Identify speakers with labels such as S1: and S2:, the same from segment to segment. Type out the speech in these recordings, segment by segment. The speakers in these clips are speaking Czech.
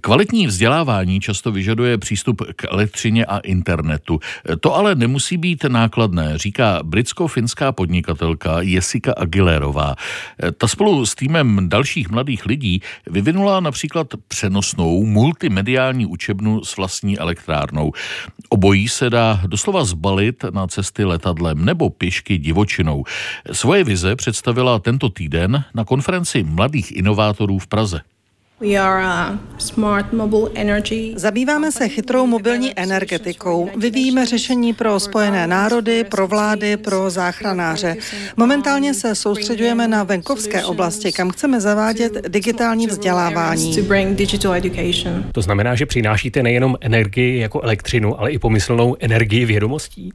S1: Kvalitní vzdělávání často vyžaduje přístup k elektřině a internetu. To ale nemusí být nákladné, říká britsko-finská podnikatelka Jessica Aguilerová. Ta spolu s týmem dalších mladých lidí vyvinula například přenosnou multimediální učebnu s vlastní elektrárnou. Obojí se dá doslova zbalit na cesty letadlem nebo pěšky divočinou. Svoje vize představila tento týden na konferenci mladých inovátorů v Praze.
S2: Zabýváme se chytrou mobilní energetikou. Vyvíjíme řešení pro spojené národy, pro vlády, pro záchranáře. Momentálně se soustředujeme na venkovské oblasti, kam chceme zavádět digitální vzdělávání.
S3: To znamená, že přinášíte nejenom energii jako elektřinu, ale i pomyslnou energii vědomostí?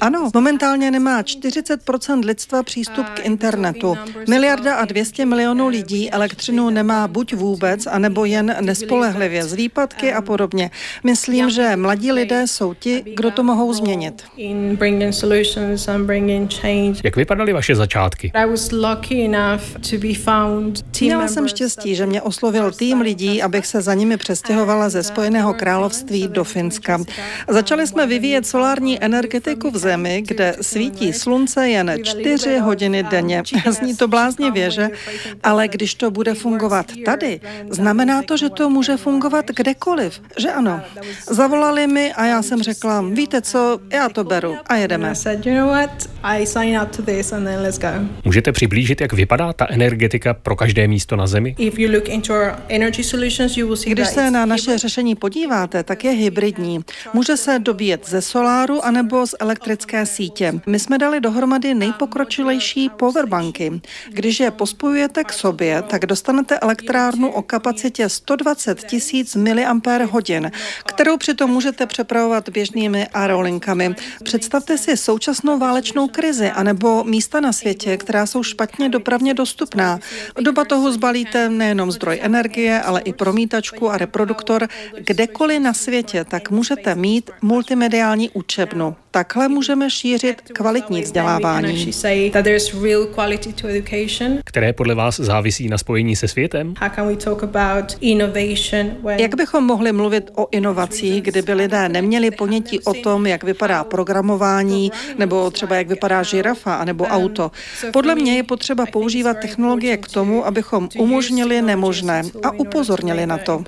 S2: Ano, momentálně nemá 40% lidstva přístup k internetu. Miliarda a 200 milionů lidí lidí elektřinu nemá buď vůbec, anebo jen nespolehlivě z výpadky a podobně. Myslím, že mladí lidé jsou ti, kdo to mohou změnit.
S3: Jak vypadaly vaše začátky?
S2: Měla jsem štěstí, že mě oslovil tým lidí, abych se za nimi přestěhovala ze Spojeného království do Finska. Začali jsme vyvíjet solární energetiku v zemi, kde svítí slunce jen čtyři hodiny denně. Zní to bláznivě, že? Ale když to bude fungovat tady, znamená to, že to může fungovat kdekoliv, že ano. Zavolali mi a já jsem řekla, víte co, já to beru a jedeme.
S3: Můžete přiblížit, jak vypadá ta energetika pro každé místo na Zemi?
S2: Když se na naše řešení podíváte, tak je hybridní. Může se dobíjet ze soláru anebo z elektrické sítě. My jsme dali dohromady nejpokročilejší powerbanky. Když je pospojujete k sobě, sobě, tak dostanete elektrárnu o kapacitě 120 tisíc mAh, kterou přitom můžete přepravovat běžnými aerolinkami. Představte si současnou válečnou krizi anebo místa na světě, která jsou špatně dopravně dostupná. Doba toho zbalíte nejenom zdroj energie, ale i promítačku a reproduktor. Kdekoliv na světě, tak můžete mít multimediální učebnu. Takhle můžeme šířit kvalitní vzdělávání.
S3: Které podle vás závisí na spojení se světem?
S2: Jak bychom mohli mluvit o inovacích, kdyby lidé neměli ponětí o tom, jak vypadá programování, nebo třeba jak vypadá žirafa, nebo auto? Podle mě je potřeba používat technologie k tomu, abychom umožnili nemožné a upozornili na to.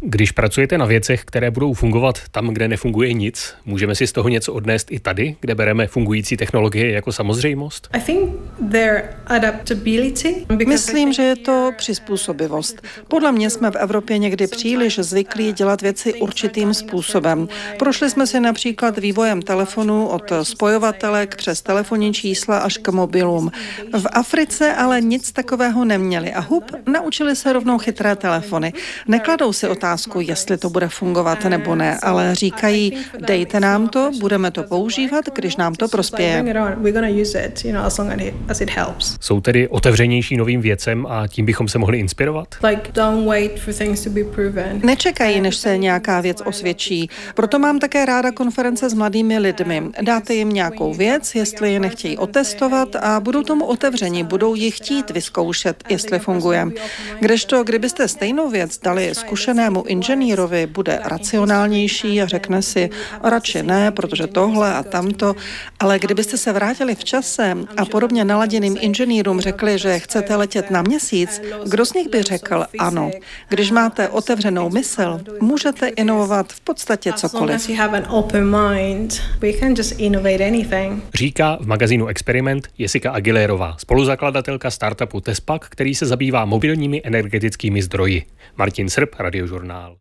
S3: Když pracujete na věcech, které budou fungovat tam, kde nefunguje nic, můžeme si z toho něco odnést i tady, kde bereme fungující technologie jako samozřejmost?
S2: Myslím, že je to přizpůsobivost. Podle mě jsme v Evropě někdy příliš zvyklí dělat věci určitým způsobem. Prošli jsme si například vývojem telefonu od spojovatelek přes telefonní čísla až k mobilům. V Africe ale nic takového neměli a hub naučili se rovnou chytré telefony. Nekladou si otázku, jestli to bude fungovat nebo ne, ale říkají, dejte nám to, budeme to používat, když nám to prospěje.
S3: Jsou tedy otevřenější novým věcem a tím bychom se mohli inspirovat?
S2: Nečekají, než se nějaká věc osvědčí. Proto mám také ráda konference s mladými lidmi. Dáte jim nějakou věc, jestli je nechtějí otestovat a budou tomu otevření, budou ji chtít vyzkoušet, jestli funguje. Kdežto, kdybyste stejnou věc dali zkušenému inženýrovi, bude racionálnější a řekne si, radši ne, protože tohle a tamto, ale kdybyste se vrátili v čase a podobně naladěným inženýrům řekli, že chcete letět na měsíc, kdo z nich by řekl ano? Když máte otevřenou mysl, můžete inovovat v podstatě cokoliv.
S3: Říká v magazínu Experiment Jessica Aguilerová, spoluzakladatelka startupu Tespak, který se zabývá mobilními energetickými zdroji. Martin Srb, Radiožurnál.